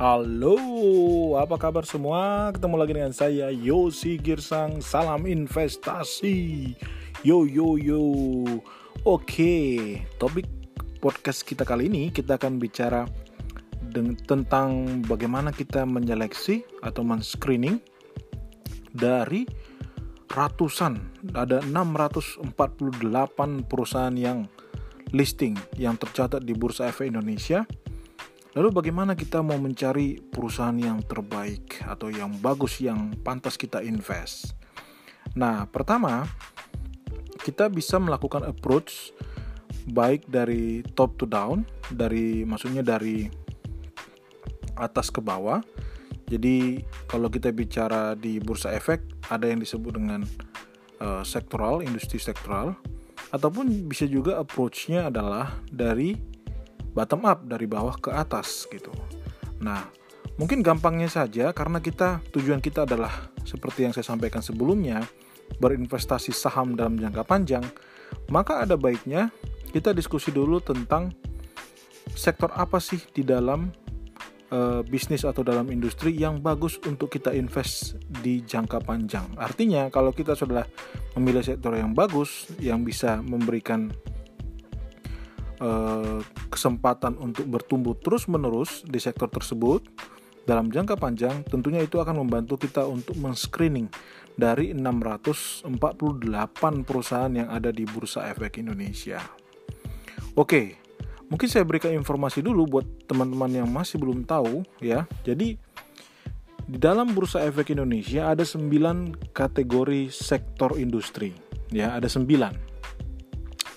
Halo, apa kabar semua? Ketemu lagi dengan saya Yosi Girsang. Salam investasi. Yo yo yo. Oke, topik podcast kita kali ini kita akan bicara tentang bagaimana kita menyeleksi atau men-screening dari ratusan ada 648 perusahaan yang listing yang tercatat di Bursa Efek Indonesia. Lalu bagaimana kita mau mencari perusahaan yang terbaik atau yang bagus yang pantas kita invest? Nah, pertama kita bisa melakukan approach baik dari top to down, dari maksudnya dari atas ke bawah. Jadi kalau kita bicara di bursa efek ada yang disebut dengan uh, sektoral, industri sektoral ataupun bisa juga approach-nya adalah dari bottom up dari bawah ke atas gitu. Nah, mungkin gampangnya saja karena kita tujuan kita adalah seperti yang saya sampaikan sebelumnya berinvestasi saham dalam jangka panjang, maka ada baiknya kita diskusi dulu tentang sektor apa sih di dalam uh, bisnis atau dalam industri yang bagus untuk kita invest di jangka panjang. Artinya kalau kita sudah memilih sektor yang bagus yang bisa memberikan uh, kesempatan untuk bertumbuh terus-menerus di sektor tersebut dalam jangka panjang, tentunya itu akan membantu kita untuk men-screening dari 648 perusahaan yang ada di Bursa Efek Indonesia. Oke, mungkin saya berikan informasi dulu buat teman-teman yang masih belum tahu ya. Jadi di dalam Bursa Efek Indonesia ada 9 kategori sektor industri. Ya, ada 9.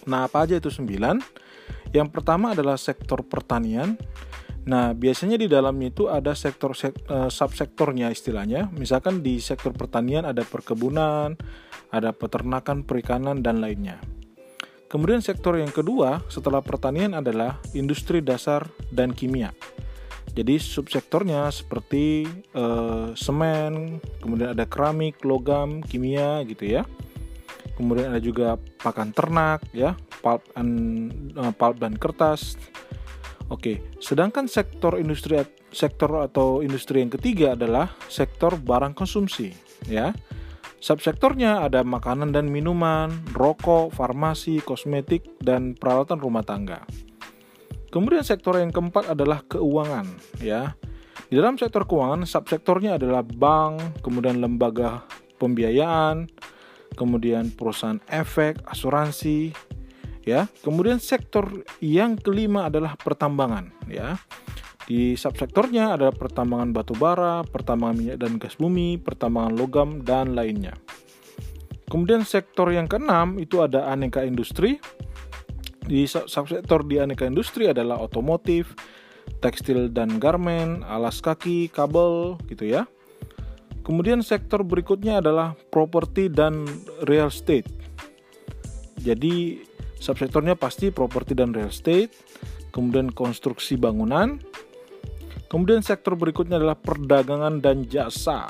Nah, apa aja itu 9? Yang pertama adalah sektor pertanian. Nah, biasanya di dalamnya itu ada sektor sek, uh, subsektornya istilahnya. Misalkan di sektor pertanian ada perkebunan, ada peternakan, perikanan dan lainnya. Kemudian sektor yang kedua setelah pertanian adalah industri dasar dan kimia. Jadi subsektornya seperti uh, semen, kemudian ada keramik, logam, kimia gitu ya. Kemudian ada juga pakan ternak ya, pulp and uh, pulp dan kertas. Oke, sedangkan sektor industri sektor atau industri yang ketiga adalah sektor barang konsumsi ya. Subsektornya ada makanan dan minuman, rokok, farmasi, kosmetik, dan peralatan rumah tangga. Kemudian sektor yang keempat adalah keuangan, ya. Di dalam sektor keuangan, subsektornya adalah bank, kemudian lembaga pembiayaan, kemudian perusahaan efek, asuransi, ya. Kemudian sektor yang kelima adalah pertambangan, ya. Di subsektornya ada pertambangan batu bara, pertambangan minyak dan gas bumi, pertambangan logam, dan lainnya. Kemudian sektor yang keenam itu ada aneka industri. Di subsektor di aneka industri adalah otomotif, tekstil dan garmen, alas kaki, kabel gitu ya. Kemudian sektor berikutnya adalah properti dan real estate. Jadi subsektornya pasti properti dan real estate, kemudian konstruksi bangunan, Kemudian sektor berikutnya adalah perdagangan dan jasa.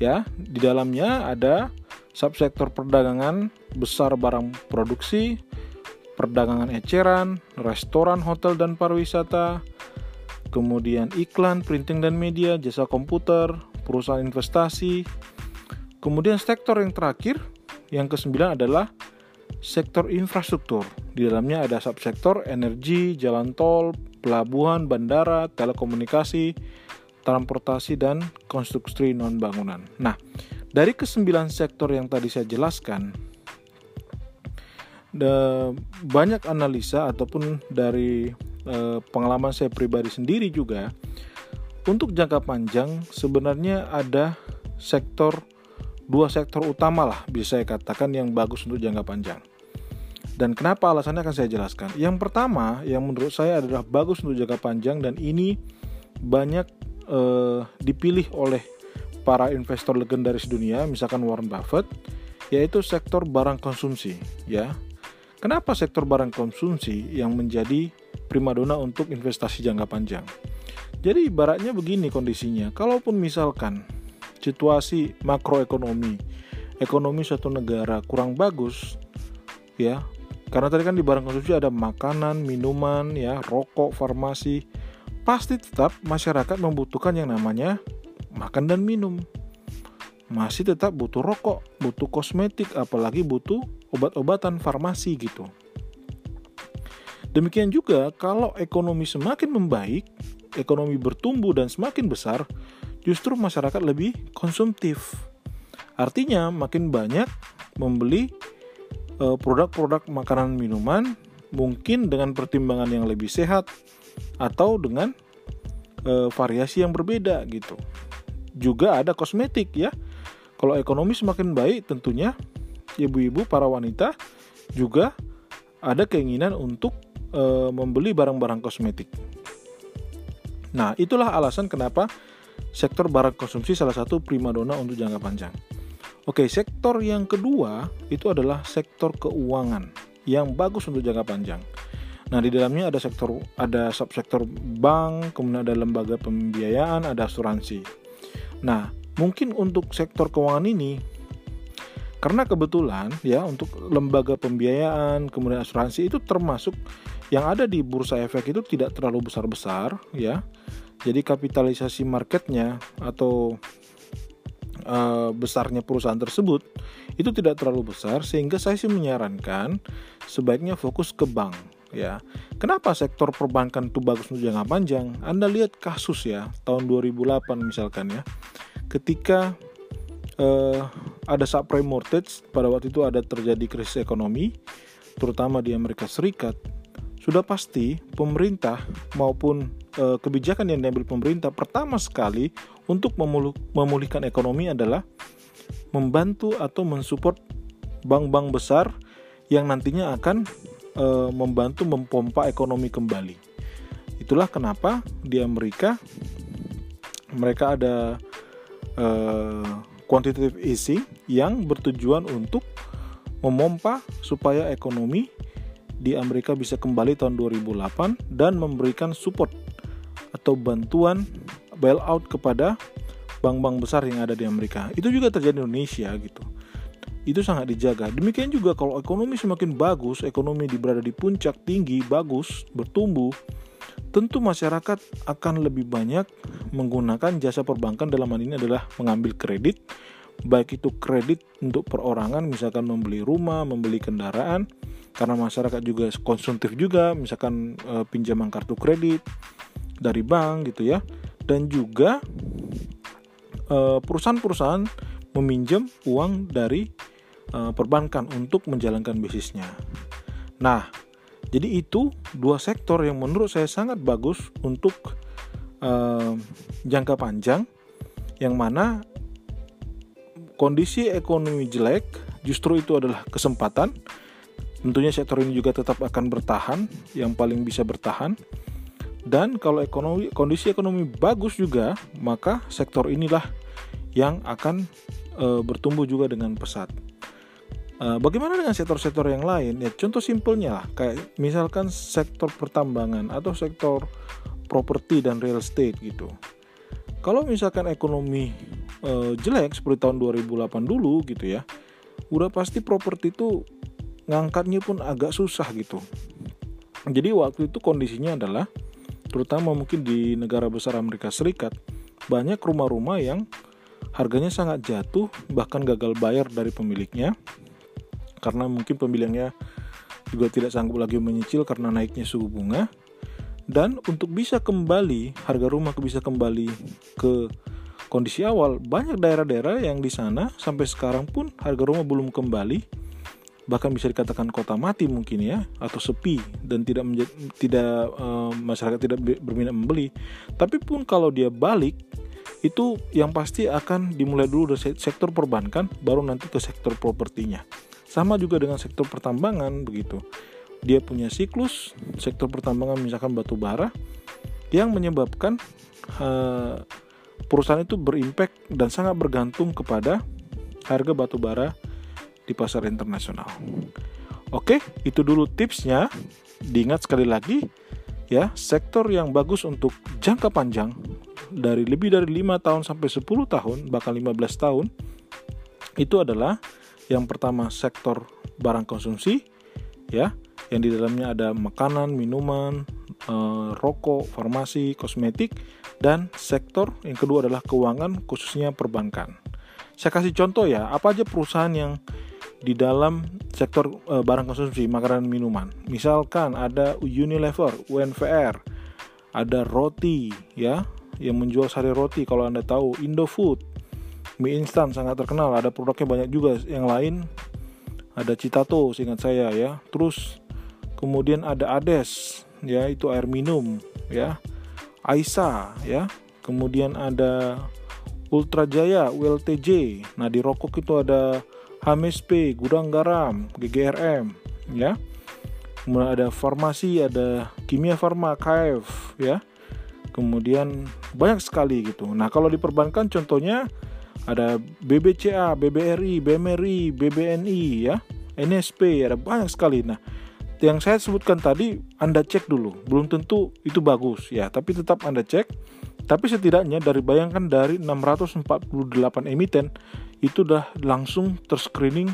Ya, di dalamnya ada subsektor perdagangan besar barang produksi, perdagangan eceran, restoran, hotel dan pariwisata, kemudian iklan, printing dan media, jasa komputer, perusahaan investasi. Kemudian sektor yang terakhir, yang kesembilan adalah sektor infrastruktur. Di dalamnya ada subsektor energi, jalan tol, pelabuhan, bandara, telekomunikasi, transportasi, dan konstruksi non-bangunan. Nah, dari kesembilan sektor yang tadi saya jelaskan, banyak analisa ataupun dari eh, pengalaman saya pribadi sendiri juga, untuk jangka panjang sebenarnya ada sektor dua sektor utama lah bisa saya katakan yang bagus untuk jangka panjang. Dan kenapa alasannya akan saya jelaskan. Yang pertama, yang menurut saya adalah bagus untuk jangka panjang dan ini banyak uh, dipilih oleh para investor legendaris dunia, misalkan Warren Buffett, yaitu sektor barang konsumsi, ya. Kenapa sektor barang konsumsi yang menjadi primadona untuk investasi jangka panjang? Jadi ibaratnya begini kondisinya, kalaupun misalkan situasi makroekonomi, ekonomi suatu negara kurang bagus, ya karena tadi kan di barang konsumsi ada makanan, minuman, ya, rokok, farmasi, pasti tetap masyarakat membutuhkan yang namanya makan dan minum. Masih tetap butuh rokok, butuh kosmetik, apalagi butuh obat-obatan farmasi gitu. Demikian juga kalau ekonomi semakin membaik, ekonomi bertumbuh dan semakin besar, justru masyarakat lebih konsumtif. Artinya makin banyak membeli produk-produk makanan minuman mungkin dengan pertimbangan yang lebih sehat atau dengan e, variasi yang berbeda gitu. Juga ada kosmetik ya. Kalau ekonomi semakin baik tentunya ibu-ibu para wanita juga ada keinginan untuk e, membeli barang-barang kosmetik. Nah, itulah alasan kenapa sektor barang konsumsi salah satu primadona untuk jangka panjang. Oke, sektor yang kedua itu adalah sektor keuangan yang bagus untuk jangka panjang. Nah, di dalamnya ada sektor ada subsektor bank, kemudian ada lembaga pembiayaan, ada asuransi. Nah, mungkin untuk sektor keuangan ini karena kebetulan ya untuk lembaga pembiayaan, kemudian asuransi itu termasuk yang ada di bursa efek itu tidak terlalu besar-besar ya. Jadi kapitalisasi marketnya atau uh, besarnya perusahaan tersebut itu tidak terlalu besar sehingga saya sih menyarankan sebaiknya fokus ke bank ya. Kenapa sektor perbankan itu bagus untuk jangka panjang? Anda lihat kasus ya tahun 2008 misalkan ya. Ketika uh, ada subprime mortgage pada waktu itu ada terjadi krisis ekonomi terutama di Amerika Serikat sudah pasti pemerintah maupun e, kebijakan yang diambil pemerintah pertama sekali untuk memulihkan ekonomi adalah membantu atau mensupport bank-bank besar yang nantinya akan e, membantu mempompa ekonomi kembali. Itulah kenapa di Amerika mereka ada e, quantitative easing yang bertujuan untuk memompa supaya ekonomi di Amerika bisa kembali tahun 2008 dan memberikan support atau bantuan bailout kepada bank-bank besar yang ada di Amerika. Itu juga terjadi di Indonesia gitu. Itu sangat dijaga. Demikian juga kalau ekonomi semakin bagus, ekonomi di berada di puncak tinggi, bagus, bertumbuh, tentu masyarakat akan lebih banyak menggunakan jasa perbankan dalam hal ini adalah mengambil kredit, baik itu kredit untuk perorangan, misalkan membeli rumah, membeli kendaraan, karena masyarakat juga konsumtif juga, misalkan e, pinjaman kartu kredit dari bank gitu ya, dan juga Eh, perusahaan-perusahaan meminjam uang dari uh, perbankan untuk menjalankan bisnisnya. Nah, jadi itu dua sektor yang menurut saya sangat bagus untuk uh, jangka panjang, yang mana kondisi ekonomi jelek justru itu adalah kesempatan. Tentunya sektor ini juga tetap akan bertahan, yang paling bisa bertahan. Dan kalau ekonomi kondisi ekonomi bagus juga, maka sektor inilah yang akan e, bertumbuh juga dengan pesat. E, bagaimana dengan sektor-sektor yang lain? Ya contoh simpelnya lah, kayak misalkan sektor pertambangan atau sektor properti dan real estate gitu. Kalau misalkan ekonomi e, jelek seperti tahun 2008 dulu gitu ya, udah pasti properti itu ngangkatnya pun agak susah gitu. Jadi waktu itu kondisinya adalah terutama mungkin di negara besar Amerika Serikat, banyak rumah-rumah yang harganya sangat jatuh, bahkan gagal bayar dari pemiliknya, karena mungkin pemiliknya juga tidak sanggup lagi menyicil karena naiknya suku bunga. Dan untuk bisa kembali, harga rumah bisa kembali ke kondisi awal, banyak daerah-daerah yang di sana sampai sekarang pun harga rumah belum kembali bahkan bisa dikatakan kota mati mungkin ya atau sepi dan tidak menjadi, tidak uh, masyarakat tidak berminat membeli. Tapi pun kalau dia balik itu yang pasti akan dimulai dulu dari sektor perbankan baru nanti ke sektor propertinya. Sama juga dengan sektor pertambangan begitu. Dia punya siklus sektor pertambangan misalkan batu bara yang menyebabkan uh, perusahaan itu berimpact dan sangat bergantung kepada harga batu bara di pasar internasional. Oke, itu dulu tipsnya. Diingat sekali lagi ya, sektor yang bagus untuk jangka panjang dari lebih dari 5 tahun sampai 10 tahun, bahkan 15 tahun itu adalah yang pertama sektor barang konsumsi ya, yang di dalamnya ada makanan, minuman, eh, rokok, farmasi, kosmetik, dan sektor yang kedua adalah keuangan khususnya perbankan. Saya kasih contoh ya, apa aja perusahaan yang di dalam sektor e, barang konsumsi makanan minuman. Misalkan ada Unilever, UNVR, ada roti ya yang menjual sari roti kalau Anda tahu, Indofood, mie instan sangat terkenal, ada produknya banyak juga yang lain. Ada Citato seingat saya ya. Terus kemudian ada Ades ya itu air minum ya. Aisa ya. Kemudian ada Ultra Jaya, ULTJ. Nah, di rokok itu ada HMSP, Gudang Garam, GGRM, ya. Kemudian ada farmasi, ada kimia farma, KF, ya. Kemudian banyak sekali gitu. Nah, kalau di perbankan contohnya ada BBCA, BBRI, BMRI, BBNI, ya. NSP, ada banyak sekali. Nah, yang saya sebutkan tadi Anda cek dulu. Belum tentu itu bagus ya, tapi tetap Anda cek. Tapi setidaknya dari bayangkan dari 648 emiten itu udah langsung terscreening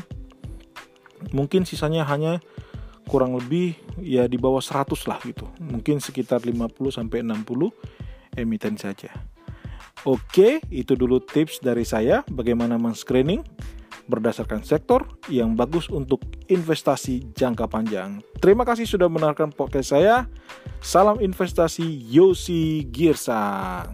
mungkin sisanya hanya kurang lebih ya di bawah 100 lah gitu mungkin sekitar 50 sampai 60 emiten saja Oke, itu dulu tips dari saya bagaimana men-screening berdasarkan sektor yang bagus untuk investasi jangka panjang. Terima kasih sudah mendengarkan podcast saya. Salam investasi Yosi Girsang.